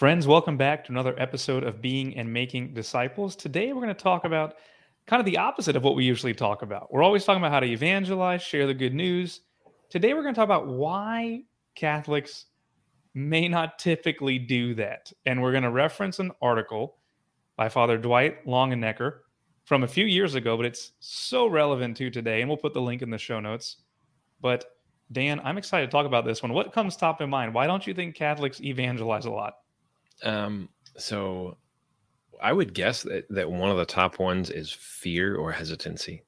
Friends, welcome back to another episode of Being and Making Disciples. Today, we're going to talk about kind of the opposite of what we usually talk about. We're always talking about how to evangelize, share the good news. Today, we're going to talk about why Catholics may not typically do that. And we're going to reference an article by Father Dwight Longenecker from a few years ago, but it's so relevant to today. And we'll put the link in the show notes. But Dan, I'm excited to talk about this one. What comes top of mind? Why don't you think Catholics evangelize a lot? Um, so I would guess that, that one of the top ones is fear or hesitancy.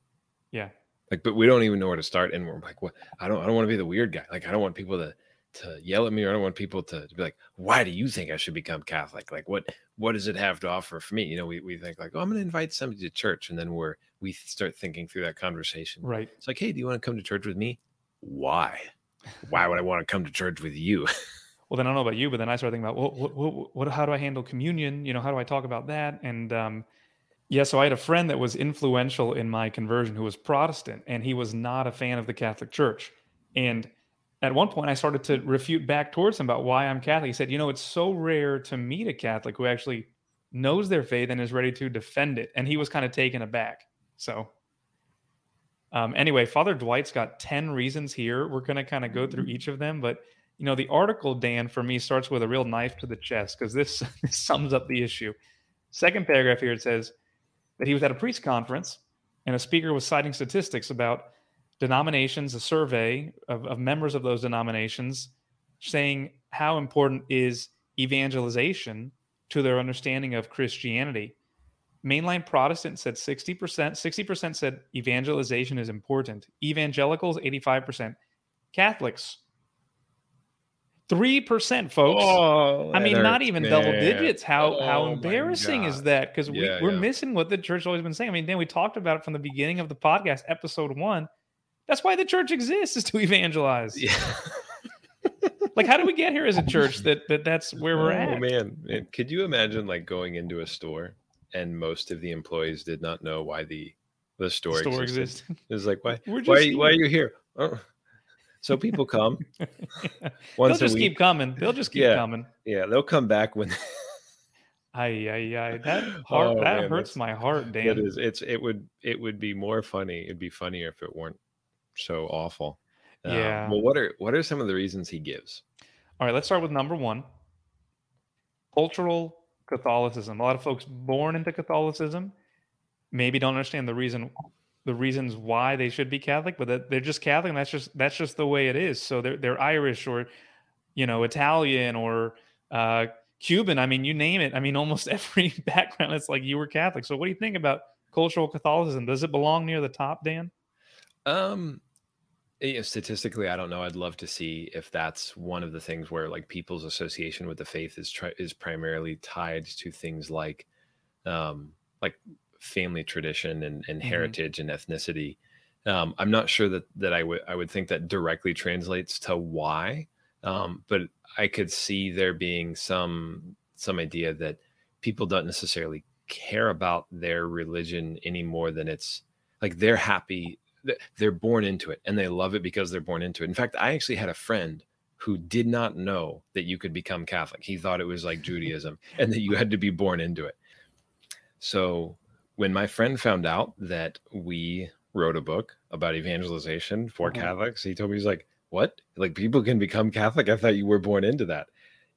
Yeah. Like, but we don't even know where to start. And we're like, what? I don't, I don't want to be the weird guy. Like, I don't want people to, to yell at me or I don't want people to, to be like, why do you think I should become Catholic? Like, what, what does it have to offer for me? You know, we, we think like, oh, I'm going to invite somebody to church. And then we're, we start thinking through that conversation. Right. It's like, hey, do you want to come to church with me? Why? Why would I want to come to church with you? well then i don't know about you but then i started thinking about what, what, what, what how do i handle communion? You know how do i talk about that? And um, yeah so i had a friend that was influential in my conversion who was protestant and he was not a fan of the catholic church. And at one point i started to refute back towards him about why i'm catholic. He said you know it's so rare to meet a catholic who actually knows their faith and is ready to defend it. And he was kind of taken aback. So um, anyway father dwight's got 10 reasons here. We're going to kind of go through each of them but you know, the article, Dan, for me starts with a real knife to the chest because this, sums up the issue. Second paragraph here it says that he was at a priest conference and a speaker was citing statistics about denominations, a survey of, of members of those denominations saying how important is evangelization to their understanding of Christianity. Mainline Protestants said 60%, 60% said evangelization is important. Evangelicals, 85%. Catholics, Three percent, folks. Oh, I mean, not even man. double digits. How oh, how embarrassing is that? Because we, yeah, we're yeah. missing what the church always been saying. I mean, then we talked about it from the beginning of the podcast, episode one. That's why the church exists is to evangelize. Yeah. like, how do we get here as a church that that that's where we're oh, at? Man, man, could you imagine like going into a store and most of the employees did not know why the the store, the store exists? It's like why why, why are you here? Oh, so people come. They'll just keep coming. They'll just keep yeah, coming. Yeah, they'll come back when. Ay, ay, ay. That heart, oh, that man, hurts my heart, Dan. It is. It's. It would. It would be more funny. It'd be funnier if it weren't so awful. Um, yeah. well, what are what are some of the reasons he gives? All right, let's start with number one. Cultural Catholicism. A lot of folks born into Catholicism maybe don't understand the reason the reasons why they should be Catholic, but they're just Catholic, and that's just that's just the way it is. So they're they're Irish or you know Italian or uh, Cuban. I mean, you name it. I mean, almost every background. It's like you were Catholic. So what do you think about cultural Catholicism? Does it belong near the top, Dan? Um, you know, statistically, I don't know. I'd love to see if that's one of the things where like people's association with the faith is tri- is primarily tied to things like, um, like family tradition and, and mm-hmm. heritage and ethnicity. Um, I'm not sure that that I would I would think that directly translates to why, um, but I could see there being some some idea that people don't necessarily care about their religion any more than it's like they're happy they're born into it and they love it because they're born into it. In fact, I actually had a friend who did not know that you could become Catholic. He thought it was like Judaism and that you had to be born into it. So when my friend found out that we wrote a book about evangelization for mm-hmm. Catholics, he told me he's like, "What? Like people can become Catholic? I thought you were born into that."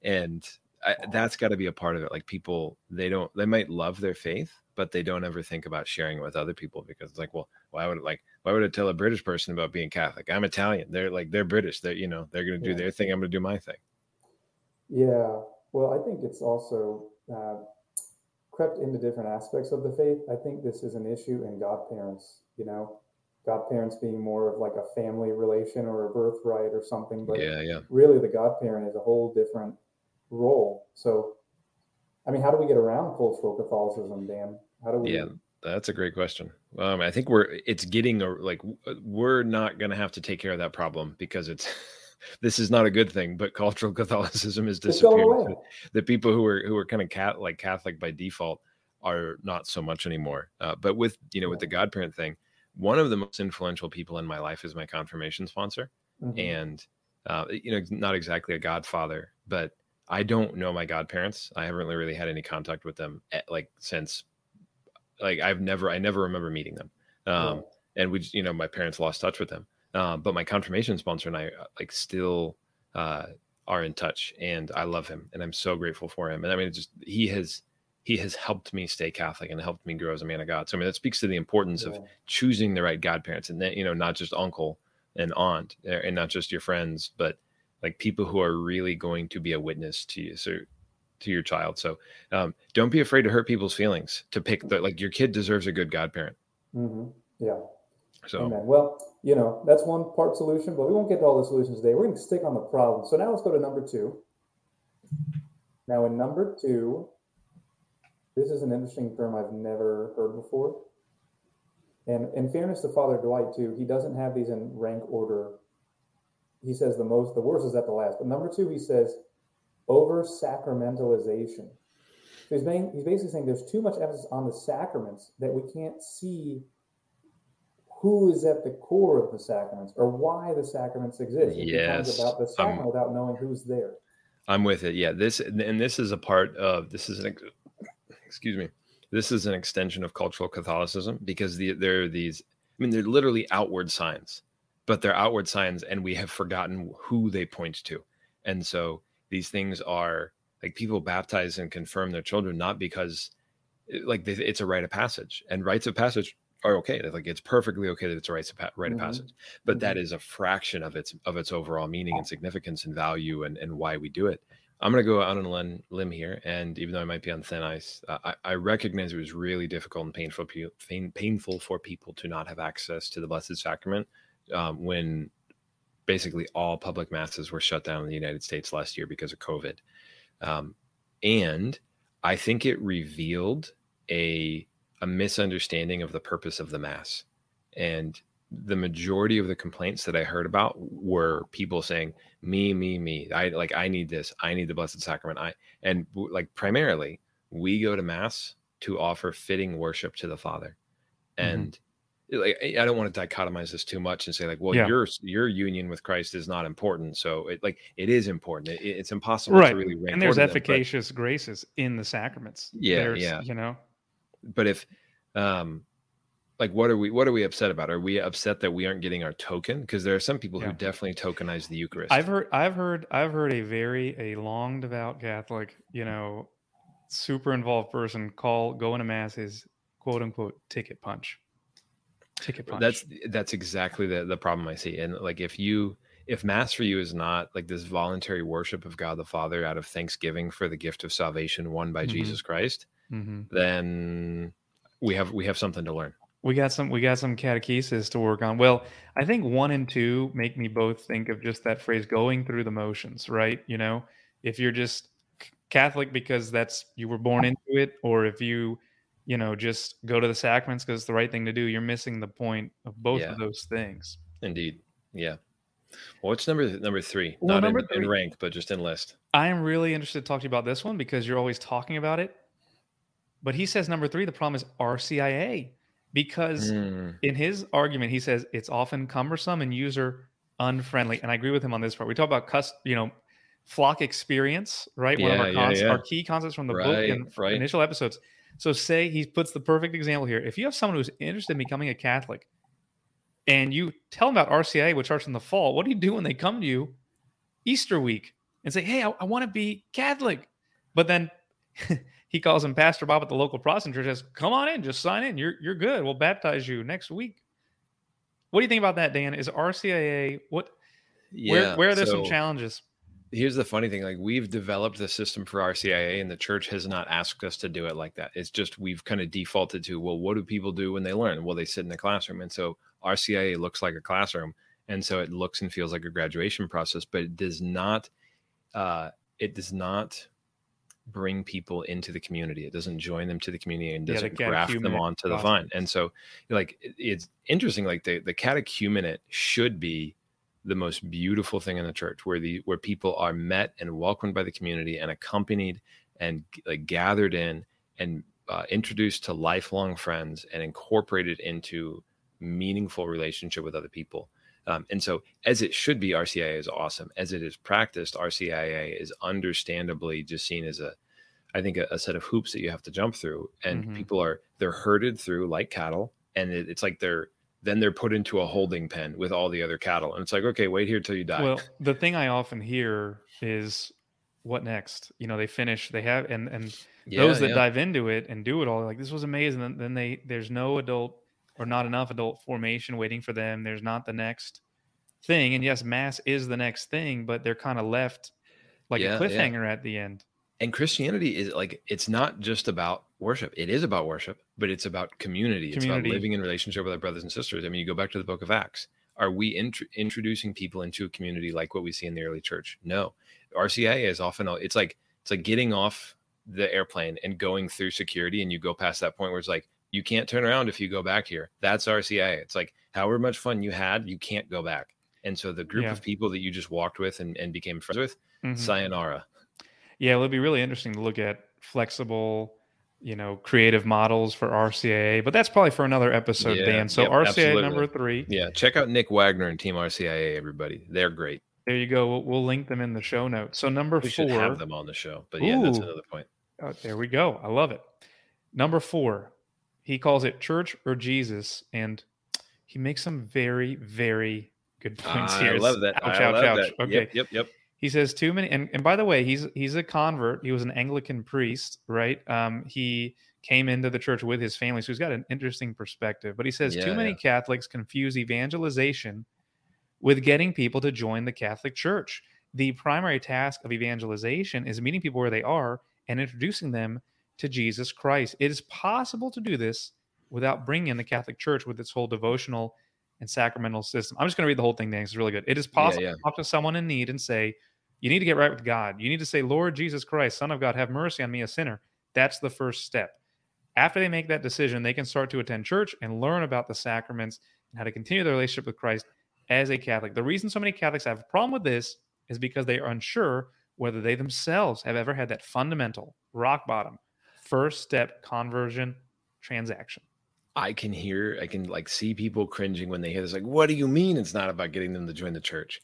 And I, that's got to be a part of it. Like people, they don't, they might love their faith, but they don't ever think about sharing it with other people because it's like, well, why would it like, why would I tell a British person about being Catholic? I'm Italian. They're like, they're British. They're, you know, they're going to do yeah. their thing. I'm going to do my thing. Yeah. Well, I think it's also uh, crept into different aspects of the faith. I think this is an issue in godparents, you know, godparents being more of like a family relation or a birthright or something. But yeah, yeah. really the godparent is a whole different role. So, I mean, how do we get around cultural Catholicism, Dan? How do we? Yeah, that's a great question. Um, I think we're, it's getting a, like, we're not going to have to take care of that problem because it's, this is not a good thing, but cultural Catholicism is disappearing. The people who are who are kind of cat like Catholic by default are not so much anymore. Uh, but with you know with the godparent thing, one of the most influential people in my life is my confirmation sponsor, mm-hmm. and uh, you know not exactly a godfather, but I don't know my godparents. I haven't really, really had any contact with them at, like since like I've never I never remember meeting them. Um, and we you know my parents lost touch with them. Um, but my confirmation sponsor and I uh, like still uh, are in touch and I love him and I'm so grateful for him. And I mean just he has he has helped me stay Catholic and helped me grow as a man of God. So I mean that speaks to the importance yeah. of choosing the right godparents and that you know not just uncle and aunt eh, and not just your friends, but like people who are really going to be a witness to you. So to your child. So um, don't be afraid to hurt people's feelings. To pick the like your kid deserves a good godparent. Mm-hmm. Yeah. So Amen. well, you know that's one part solution, but we won't get to all the solutions today. We're going to stick on the problem. So now let's go to number two. Now in number two, this is an interesting term I've never heard before. And in fairness to Father Dwight too, he doesn't have these in rank order. He says the most, the worst is at the last. But number two, he says over sacramentalization. So he's, main, he's basically saying there's too much emphasis on the sacraments that we can't see who is at the core of the sacraments or why the sacraments exist. It yes, about the sacrament I'm, without knowing who's there. I'm with it. Yeah, this and this is a part of this is an excuse me. This is an extension of cultural Catholicism because the, there are these. I mean, they're literally outward signs, but they're outward signs, and we have forgotten who they point to. And so these things are like people baptize and confirm their children not because like it's a rite of passage and rites of passage are okay like it's perfectly okay that it's a rite of, rite of mm-hmm. passage but mm-hmm. that is a fraction of its of its overall meaning and significance and value and, and why we do it i'm going to go out on a limb here and even though i might be on thin ice uh, I, I, recognize it was really difficult and painful pain, painful for people to not have access to the blessed sacrament um, when basically all public masses were shut down in the United States last year because of COVID. Um, and I think it revealed a, a misunderstanding of the purpose of the mass. And the majority of the complaints that I heard about were people saying, me, me, me. I like, I need this. I need the Blessed Sacrament. I, and like primarily, we go to mass to offer fitting worship to the Father. Mm-hmm. And mm-hmm like I don't want to dichotomize this too much and say like, well, yeah. your your union with Christ is not important. So it like it is important. It, it's impossible right. to really rank. And there's efficacious them, but, graces in the sacraments. Yeah, there's, yeah. You know, but if, um, like, what are we what are we upset about? Are we upset that we aren't getting our token? Because there are some people yeah. who definitely tokenize the Eucharist. I've heard I've heard I've heard a very a long devout Catholic, you know, super involved person call going to mass is quote unquote ticket punch ticket punch. That's that's exactly the the problem I see. And like if you if mass for you is not like this voluntary worship of God the Father out of thanksgiving for the gift of salvation won by mm-hmm. Jesus Christ, mm-hmm. then we have we have something to learn. We got some we got some catechesis to work on. Well, I think one and two make me both think of just that phrase going through the motions, right? You know, if you're just Catholic because that's you were born into it, or if you you know, just go to the sacraments because it's the right thing to do. You're missing the point of both yeah. of those things. Indeed. Yeah. Well, what's number number three? Well, Not number in, three, in rank, but just in list. I am really interested to talk to you about this one because you're always talking about it. But he says number three, the problem is RCIA because mm. in his argument, he says it's often cumbersome and user unfriendly. And I agree with him on this part. We talk about cus, you know, flock experience, right? Yeah, One of our, yeah, yeah. our key concepts from the right, book and right. initial episodes. So say he puts the perfect example here. If you have someone who's interested in becoming a Catholic and you tell them about RCIA, which starts in the fall, what do you do when they come to you Easter week and say, Hey, I, I want to be Catholic? But then he calls him Pastor Bob at the local Protestant church says, Come on in, just sign in. You're you're good. We'll baptize you next week. What do you think about that, Dan? Is RCIA what yeah, where where are there so, some challenges? here's the funny thing like we've developed the system for RCIA and the church has not asked us to do it like that. It's just we've kind of defaulted to well what do people do when they learn? Well they sit in the classroom and so RCIA looks like a classroom and so it looks and feels like a graduation process but it does not uh, it does not bring people into the community. It doesn't join them to the community and doesn't yeah, graft them onto the vine. And so like it's interesting like the the catechumenate should be the most beautiful thing in the church where the where people are met and welcomed by the community and accompanied and like gathered in and uh, introduced to lifelong friends and incorporated into meaningful relationship with other people Um, and so, as it should be, RCIA is awesome. As it is practiced, RCIA is understandably just seen as a, I think, a, a set of hoops that you have to jump through. And mm-hmm. people are they're herded through like cattle, and it, it's like they're then they're put into a holding pen with all the other cattle, and it's like, okay, wait here till you die. Well, the thing I often hear is, what next? You know, they finish, they have, and and yeah, those that yeah. dive into it and do it all, like this was amazing. And then they there's no adult or not enough adult formation waiting for them. There's not the next thing. And yes, mass is the next thing, but they're kind of left like yeah, a cliffhanger yeah. at the end. And Christianity is like it's not just about worship. It is about worship, but it's about community. community. It's about living in relationship with our brothers and sisters. I mean, you go back to the book of Acts. Are we int- introducing people into a community like what we see in the early church? No. RCIA is often it's like it's like getting off the airplane and going through security and you go past that point where it's like you can't turn around if you go back here. That's RCIA. It's like however much fun you had, you can't go back. And so the group yeah. of people that you just walked with and, and became friends with, mm-hmm. sayonara. Yeah, it'll be really interesting to look at flexible, you know, creative models for RCIA, but that's probably for another episode, yeah, Dan. So yep, RCIA absolutely. number three. Yeah, check out Nick Wagner and Team RCIA, everybody. They're great. There you go. We'll, we'll link them in the show notes. So number we four. should have them on the show, but yeah, Ooh. that's another point. Oh, there we go. I love it. Number four, he calls it church or Jesus, and he makes some very, very good points uh, here. I love that. Ouch, I ouch, ouch. That. Okay. Yep, yep, yep. He says too many, and, and by the way, he's he's a convert. He was an Anglican priest, right? Um, he came into the church with his family, so he's got an interesting perspective. But he says yeah, too many yeah. Catholics confuse evangelization with getting people to join the Catholic Church. The primary task of evangelization is meeting people where they are and introducing them to Jesus Christ. It is possible to do this without bringing in the Catholic Church with its whole devotional and sacramental system. I'm just going to read the whole thing, Dan. It's really good. It is possible yeah, yeah. to talk to someone in need and say, You need to get right with God. You need to say, Lord Jesus Christ, Son of God, have mercy on me, a sinner. That's the first step. After they make that decision, they can start to attend church and learn about the sacraments and how to continue their relationship with Christ as a Catholic. The reason so many Catholics have a problem with this is because they are unsure whether they themselves have ever had that fundamental rock bottom first step conversion transaction. I can hear, I can like see people cringing when they hear this. Like, what do you mean it's not about getting them to join the church?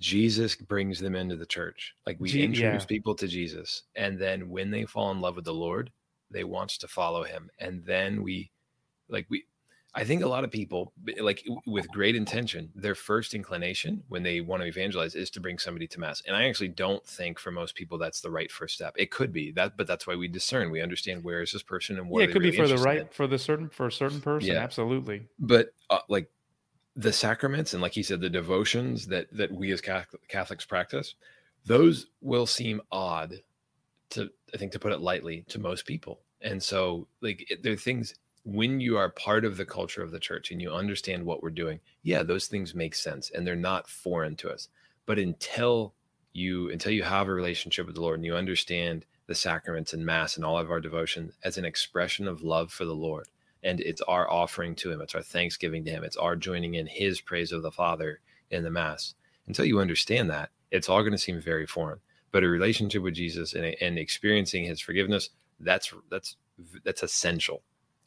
Jesus brings them into the church. Like we G- introduce yeah. people to Jesus. And then when they fall in love with the Lord, they want to follow him. And then we like we I think a lot of people, like with great intention, their first inclination when they want to evangelize is to bring somebody to mass. And I actually don't think for most people that's the right first step. It could be that, but that's why we discern. We understand where is this person and what. Yeah, it could really be for the right in. for the certain for a certain person. Yeah. absolutely. But uh, like the sacraments and like he said, the devotions that that we as Catholics practice, those will seem odd to I think to put it lightly to most people. And so like there are things when you are part of the culture of the church and you understand what we're doing, yeah, those things make sense and they're not foreign to us. But until you until you have a relationship with the Lord and you understand the sacraments and mass and all of our devotion as an expression of love for the Lord, and it's our offering to him, it's our thanksgiving to him, it's our joining in his praise of the Father in the mass. Until you understand that, it's all going to seem very foreign. But a relationship with Jesus and, and experiencing his forgiveness, that's that's that's essential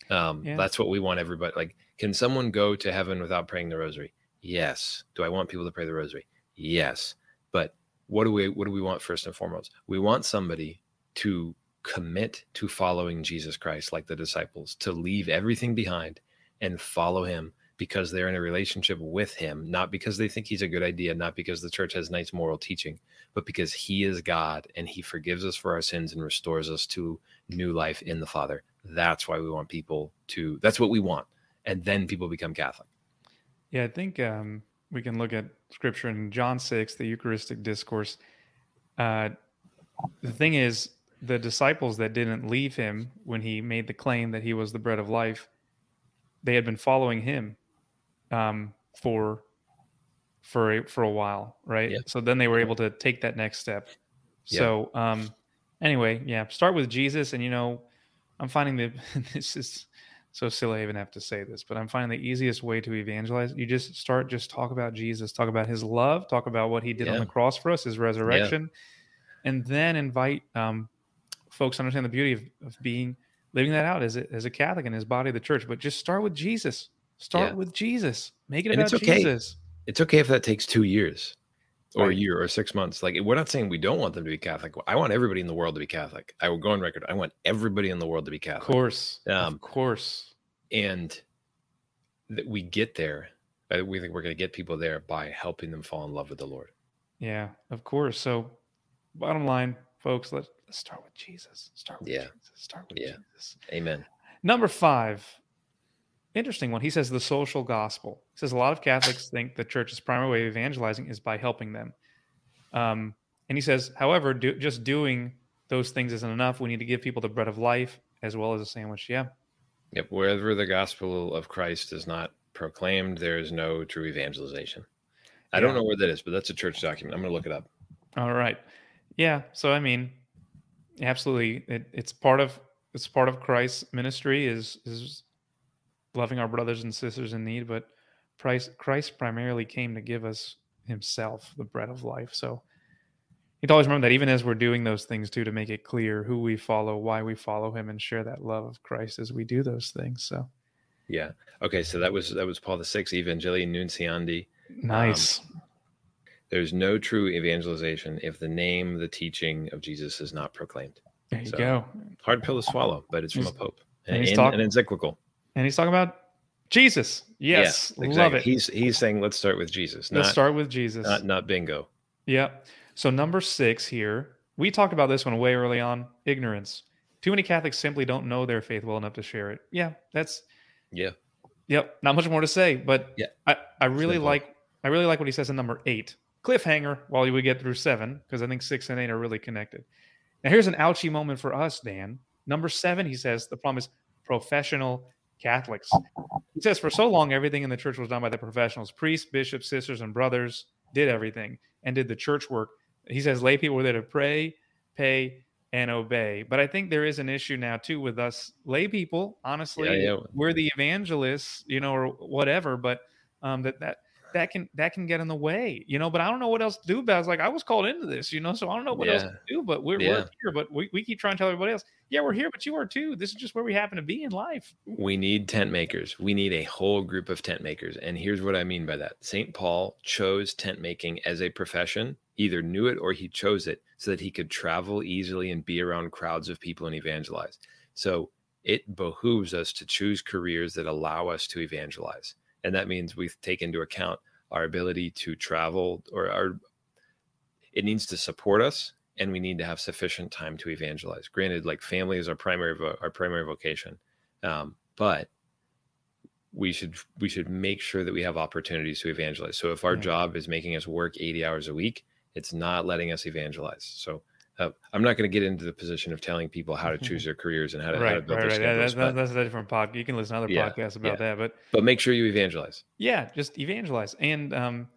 um, yeah. That's what we want everybody. Like, can someone go to heaven without praying the rosary? Yes. Do I want people to pray the rosary? Yes. But what do we what do we want first and foremost? We want somebody to commit to following Jesus Christ like the disciples, to leave everything behind and follow him because they're in a relationship with him, not because they think he's a good idea, not because the church has nice moral teaching, but because he is God and he forgives us for our sins and restores us to new life in the Father. That's why we want people to, that's what we want. And then people become Catholic. Yeah, I think um, we can look at scripture in John 6, the Eucharistic discourse. Uh, the thing is, the disciples that didn't leave him when he made the claim that he was the bread of life, they had been following him um, for for a, for a while, right? Yep. So then they were able to take that next step. Yep. So um, anyway, yeah, start with Jesus, and you know, I'm finding that this is so silly I even have to say this, but I'm finding the easiest way to evangelize. You just start, just talk about Jesus, talk about his love, talk about what he did yeah. on the cross for us, his resurrection, yeah. and then invite um, folks to understand the beauty of, of being living that out as a, as a Catholic in his body of the church. But just start with Jesus. Start yeah. with Jesus. Make it and about okay. Jesus it's okay if that takes two years or Right. a year or six months. Like we're not saying we don't want them to be Catholic. I want everybody in the world to be Catholic. I will go on record. I want everybody in the world to be Catholic. Of course. Um, of course. And that we get there. uh, We think we're going to get people there by helping them fall in love with the Lord. Yeah, of course. So, bottom line, folks, let's, let's start with Jesus. Start with Yeah. Jesus. Start with Yeah. Jesus. Amen. Number five, interesting one. He says the social gospel. He says a lot of Catholics think the church's primary way of evangelizing is by helping them. Um, and he says, however, do, just doing those things isn't enough. We need to give people the bread of life as well as a sandwich. Yeah, Yep. Wherever the gospel of Christ is not proclaimed, there is no true evangelization. I don't know where that is, but that's a church document. I'm going to look it up. All right. Yeah. So I mean, absolutely, it, it's part of it's part of Christ's ministry is is loving our brothers and sisters in need, but Christ Christ primarily came to give us Himself, the bread of life. So you to always remember that, even as we're doing those things too, to make it clear who we follow, why we follow Him, and share that love of Christ as we do those things. So Yeah. Okay. So that was that was Paul the Sixth, Evangelii Nuntiandi. nice. Um, there's no true evangelization if the name, the teaching of Jesus is not proclaimed. there you so- go. Hard pill to swallow, but it's from a pope and he's and talk- an encyclical. And he's talking about Jesus. Yes, Yeah, love it. He's he's saying let's start with Jesus, Let's not start with Jesus. not not bingo. Yeah. So number six here, we talked about this one way early on. Ignorance. Too many Catholics simply don't know their faith well enough to share it. Yeah, that's Yeah. yep. Not much more to say, but Yeah. I, I really Simple. like I really like what he says in number eight. Cliffhanger while we get through seven, because I think six and eight are really connected. Now here's an ouchy moment for us, Dan. Number seven, he says the problem is professional Catholics. He says for so long everything in the church was done by the professionals, priests, bishops, sisters, and brothers did everything and did the church work. He says lay people were there to pray, pay, and obey. But I think there is an issue now too with us lay people. Honestly, Yeah, yeah. we're the evangelists, you know, or whatever. But um, that that that can that can get in the way, you know. But I don't know what else to do. But I was like, I was called into this, you know, so I don't know what else to do. But we're, Yeah. we're here. But we, we keep trying to tell everybody else, yeah, we're here, but you are too. This is just where we happen to be in life. We need tent makers. We need a whole group of tent makers. And here's what I mean by that. St. Paul chose tent making as a profession, either knew it or he chose it so that he could travel easily and be around crowds of people and evangelize. So it behooves us to choose careers that allow us to evangelize. And that means we take into account our ability to travel or our it needs to support us and we need to have sufficient time to evangelize. Granted, like family is our primary vo- our primary vocation, um, but we should we should make sure that we have opportunities to evangelize. So if our Yeah. job is making us work eighty hours a week, it's not letting us evangelize. So uh, I'm not going to get into the position of telling people how to choose their careers and how to, how to right, build right, their right. Yeah, schedules, that's, that's a different podcast. You can listen to other Yeah, podcasts about yeah. that. But but make sure you evangelize. yeah, just evangelize. And um,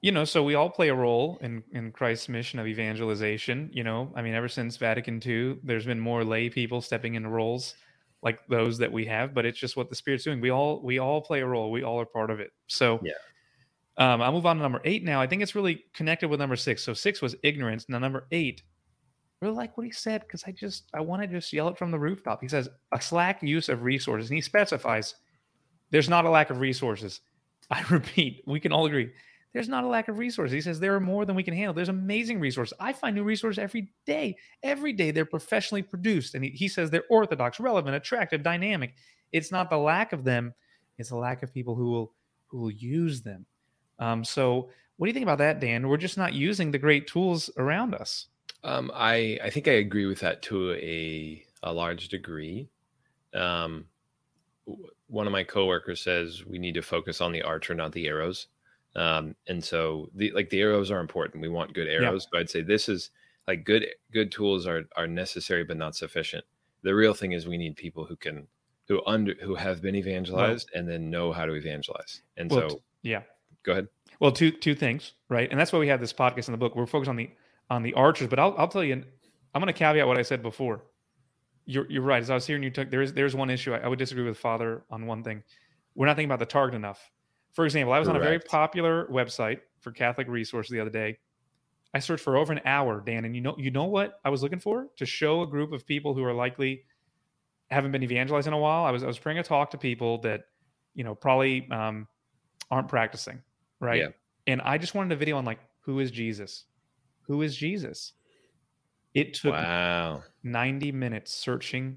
you know, so we all play a role in in Christ's mission of evangelization. You know, I mean, ever since Vatican II, there's been more lay people stepping into roles like those that we have. But it's just what the Spirit's doing. We all we all play a role. We all are part of it. So Yeah. Um, I'll move on to number eight now. I think it's really connected with number six. So six was ignorance. Now number eight, really like what he said because I just I want to just yell it from the rooftop. He says a slack use of resources, and he specifies there's not a lack of resources. I repeat, we can all agree there's not a lack of resources. He says there are more than we can handle. There's amazing resources. I find new resources every day. Every day they're professionally produced, and he, he says they're orthodox, relevant, attractive, dynamic. It's not the lack of them; it's the lack of people who will who will use them. Um, so, what do you think about that, Dan? We're just not using the great tools around us. Um, I I think I agree with that to a a large degree. Um, one of my coworkers says we need to focus on the archer, not the arrows. Um, and so the like the arrows are important. We want good arrows, but I'd say this is like good good tools are are necessary but not sufficient. The real thing is we need people who can who under who have been evangelized and then know how to evangelize. And Well, so yeah. Go ahead. Well, two two things, right? And that's why we have this podcast in the book. We're focused on the on the archers, but I'll I'll tell you, I'm going to caveat what I said before. You're you're right. As I was hearing you talk, there is there's one issue I, I would disagree with Father on one thing. We're not thinking about the target enough. For example, I was on a very popular website for Catholic resources the other day. I searched for over an hour, Dan, and you know you know what I was looking for to show a group of people who are likely haven't been evangelized in a while. I was I was praying a talk to people that you know probably um, aren't practicing right? Yeah. And I just wanted a video on like who is Jesus? Who is Jesus? It took Wow. 90 minutes searching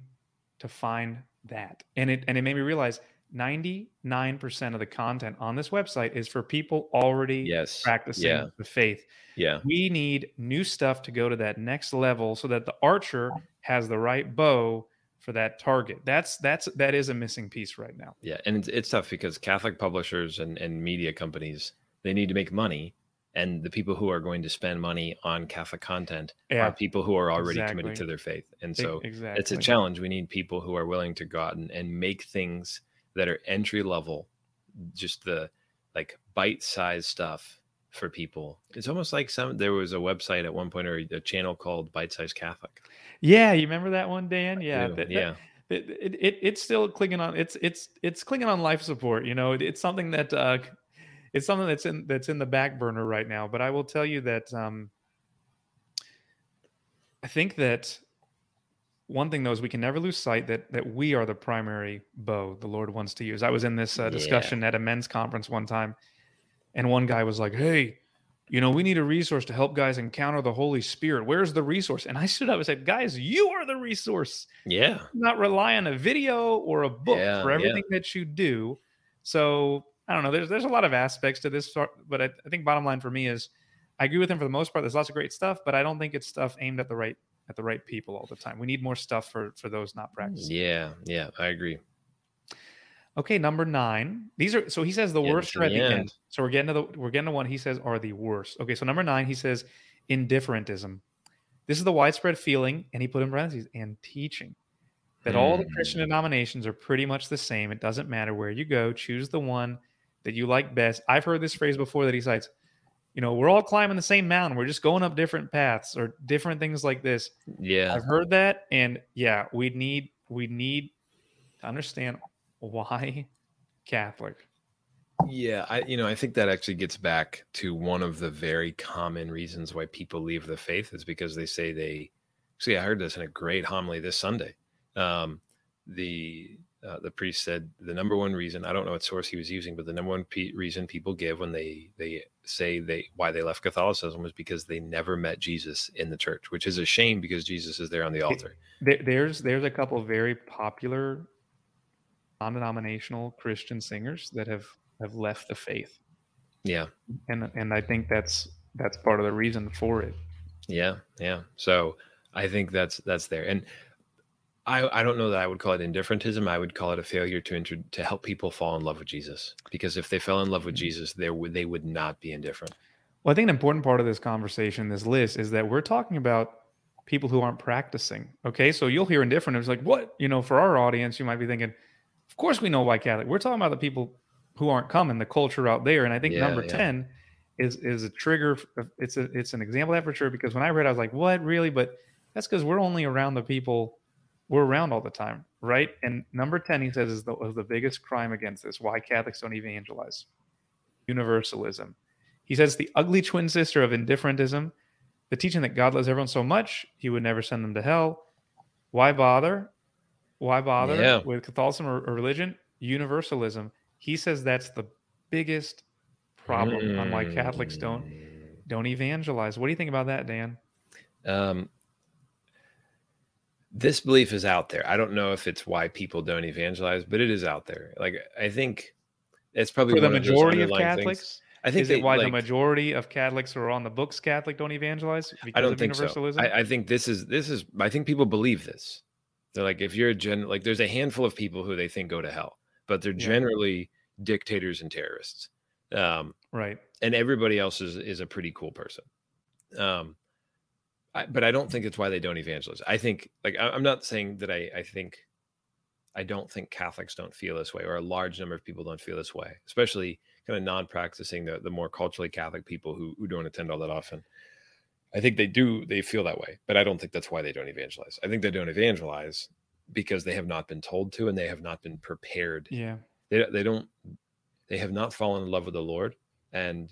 to find that. And it and it made me realize 99% of the content on this website is for people already Yes. practicing Yeah. the faith. Yeah. We need new stuff to go to that next level so that the archer has the right bow for that target. That's that's that is a missing piece right now. Yeah. And it's, it's tough because Catholic publishers and, and media companies, they need to make money. And the people who are going to spend money on Catholic content Yeah. are people who are already committed to their faith. And so exactly. it's a challenge. We need people who are willing to go out and, and make things that are entry level, just the like bite sized stuff for people. It's almost like some there was a website at one point or a channel called Bite Size Catholic. Yeah, you remember that one, Dan? Yeah, that- that- yeah. it, it, it it's still clinging on it's it's it's clinging on life support you know it, it's something that uh it's something that's in that's in the back burner right now but i will tell you that um i think that one thing though is we can never lose sight that that we are the primary bow the lord wants to use i was in this uh, Yeah. discussion at a men's conference one time and one guy was like hey you know, we need a resource to help guys encounter the Holy Spirit. Where's the resource? And I stood up and said, guys, you are the resource Yeah. not rely on a video or a book Yeah, for yeah. everything that you do. So I don't know. There's there's a lot of aspects to this, but I, I think bottom line for me is I agree with him for the most part. There's lots of great stuff, but I don't think it's stuff aimed at the right at the right people all the time. We need more stuff for for those not practicing. Yeah. Yeah. I agree. Okay, number nine. These are so he says the Getting worst are at the end. end. So we're getting to the we're getting to one he says are the worst. Okay, so number nine, he says indifferentism. This is the widespread feeling, and he put in parentheses and teaching that all the Christian Hmm. denominations are pretty much the same. It doesn't matter where you go, choose the one that you like best. I've heard this phrase before that he cites. You know, we're all climbing the same mountain. We're just going up different paths or different things like this. Yeah. I've heard that, and yeah, we need we need to understand why Catholic. Yeah, I you know, I think that actually gets back to one of the very common reasons why people leave the faith is because they say they see I heard this in a great homily this Sunday. Um the uh, the priest said the number one reason I don't know what source he was using, but the number one pe reason people give when they they say they why they left Catholicism was because they never met Jesus in the church, which is a shame because Jesus is there on the altar. There, there's there's a couple of very popular non-denominational Christian singers that have have left the faith, Yeah, and and I think that's that's part of the reason for it. Yeah, yeah. So I think that's that's there, and I I don't know that I would call it indifferentism. I would call it a failure to intro, to help people fall in love with Jesus. Because if they fell in love with Mhm. Jesus, they would they would not be indifferent. Well, I think an important part of this conversation, this list, is that we're talking about people who aren't practicing. Okay, so you'll hear indifferent. It's like what you know. For our audience, you might be thinking, of course we know why Catholic. We're talking about the people who aren't coming, the culture out there. And I think Yeah, number yeah. ten is is a trigger. It's a it's an example of that for sure. Because when I read, I was like, what really? But that's because we're only around the people we're around all the time, right? And number ten, he says, is the, is the biggest crime against this. Why Catholics don't evangelize? Universalism. He says the ugly twin sister of indifferentism, the teaching that God loves everyone so much he would never send them to hell. Why bother? Why bother Yeah. with Catholicism or, or religion? Universalism. He says that's the biggest problem on why Catholics don't Mm. don't evangelize. What do you think about that, Dan? Um, this belief is out there. I don't know if it's why people don't evangelize, but it is out there. Like I think it's probably For the one of majority of underlying things. Catholics, I think is it they, why the majority of Catholics who are on the books Catholic don't evangelize? Because I don't of think so. universalism? I, I think this is this is. I think people believe this. They're like, if you're a gen, like, there's a handful of people who they think go to hell, but they're Yeah. generally dictators and terrorists, um, right. and everybody else is is a pretty cool person. Um, I, but I don't think it's why they don't evangelize. I think, like, I, I'm not saying that I I think. I don't think Catholics don't feel this way, or a large number of people don't feel this way, especially kind of non-practicing the the more culturally Catholic people who who don't attend all that often. I think they do they feel that way, but I don't think that's why they don't evangelize. I think they don't evangelize because they have not been told to and they have not been prepared. Yeah. They they don't they have not fallen in love with the Lord and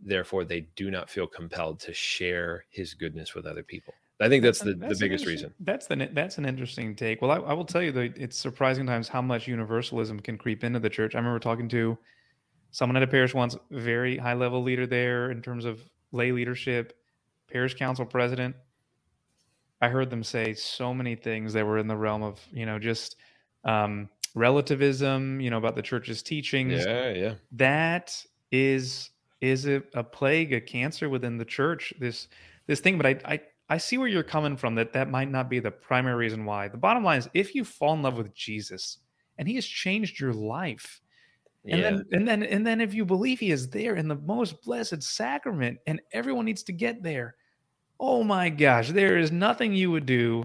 therefore they do not feel compelled to share his goodness with other people. I think that's, the, an the biggest reason. That's the that's an interesting take. Well, I, I will tell you that it's surprising times how much universalism can creep into the church. I remember talking to someone at a parish once, very high level leader there in terms of lay leadership, parish council president. I heard them say so many things that were in the realm of, you know, just um, relativism, you know, about the church's teachings. Yeah, yeah. That is is a, a plague, a cancer within the church. This this thing, but I, I I see where you're coming from. That that might not be the primary reason why. The bottom line is, if you fall in love with Jesus and He has changed your life, and yeah. then and then and then if you believe He is there in the most blessed sacrament, and everyone needs to get there. Oh my gosh, there is nothing you would do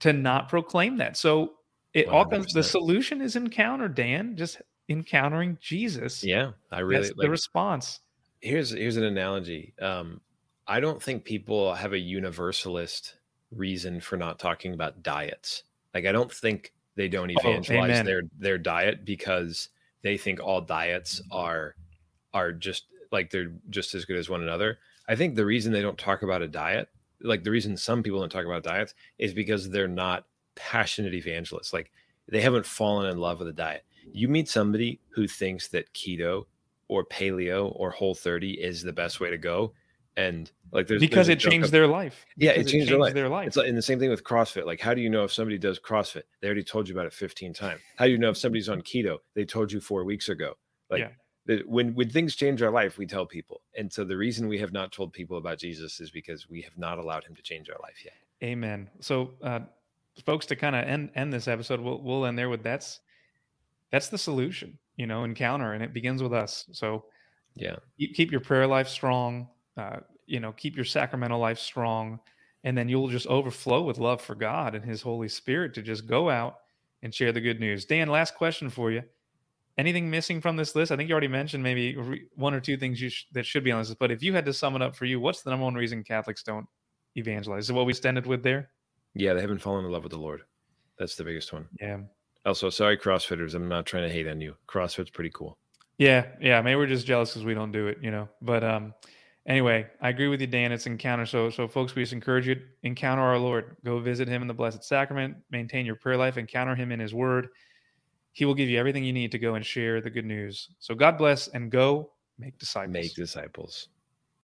to not proclaim that. So it all comes. The solution is encounter, Dan. Just encountering Jesus. yeah, I really like the response. here's here's an analogy. Um, I don't think people have a universalist reason for not talking about diets. Like I don't think they don't Oh, evangelize amen. their their diet because they think all diets are are just like they're just as good as one another. I think the reason they don't talk about a diet, like the reason some people don't talk about diets, is because they're not passionate evangelists. Like they haven't fallen in love with a diet. You meet somebody who thinks that keto or paleo or whole 30 is the best way to go and like there's because there's it changed their life. Yeah, it Because changed their life. their life. it's like and the same thing with crossfit like how do you know if somebody does crossfit they already told you about it 15 times how do you know if somebody's on keto they told you four weeks ago like Yeah. the, when when things change our life we tell people and so the reason we have not told people about jesus is because we have not allowed him to change our life yet Amen. So, uh, folks, to kind of end end this episode, we'll we'll end there with that's that's the solution. You know, encounter, and it begins with us. So, yeah keep, keep your prayer life strong. Uh, you know, keep your sacramental life strong, and then you'll just overflow with love for God and His Holy Spirit to just go out and share the good news. Dan, last question for you. Anything missing from this list? I think you already mentioned maybe re- one or two things you sh- that should be on this list. But if you had to sum it up for you, what's the number one reason Catholics don't evangelize? Is it what we ended with there? yeah they haven't fallen in love with the lord that's the biggest one Yeah. also sorry crossfitters i'm not trying to hate on you crossfit's pretty cool Yeah, yeah. Maybe we're just jealous because we don't do it, you know. But um, anyway, I agree with you, Dan. It's encounter. So, so folks, we just encourage you encounter our Lord. Go visit Him in the Blessed Sacrament. Maintain your prayer life. Encounter Him in His Word. He will give you everything you need to go and share the good news. So, God bless and go make disciples. make disciples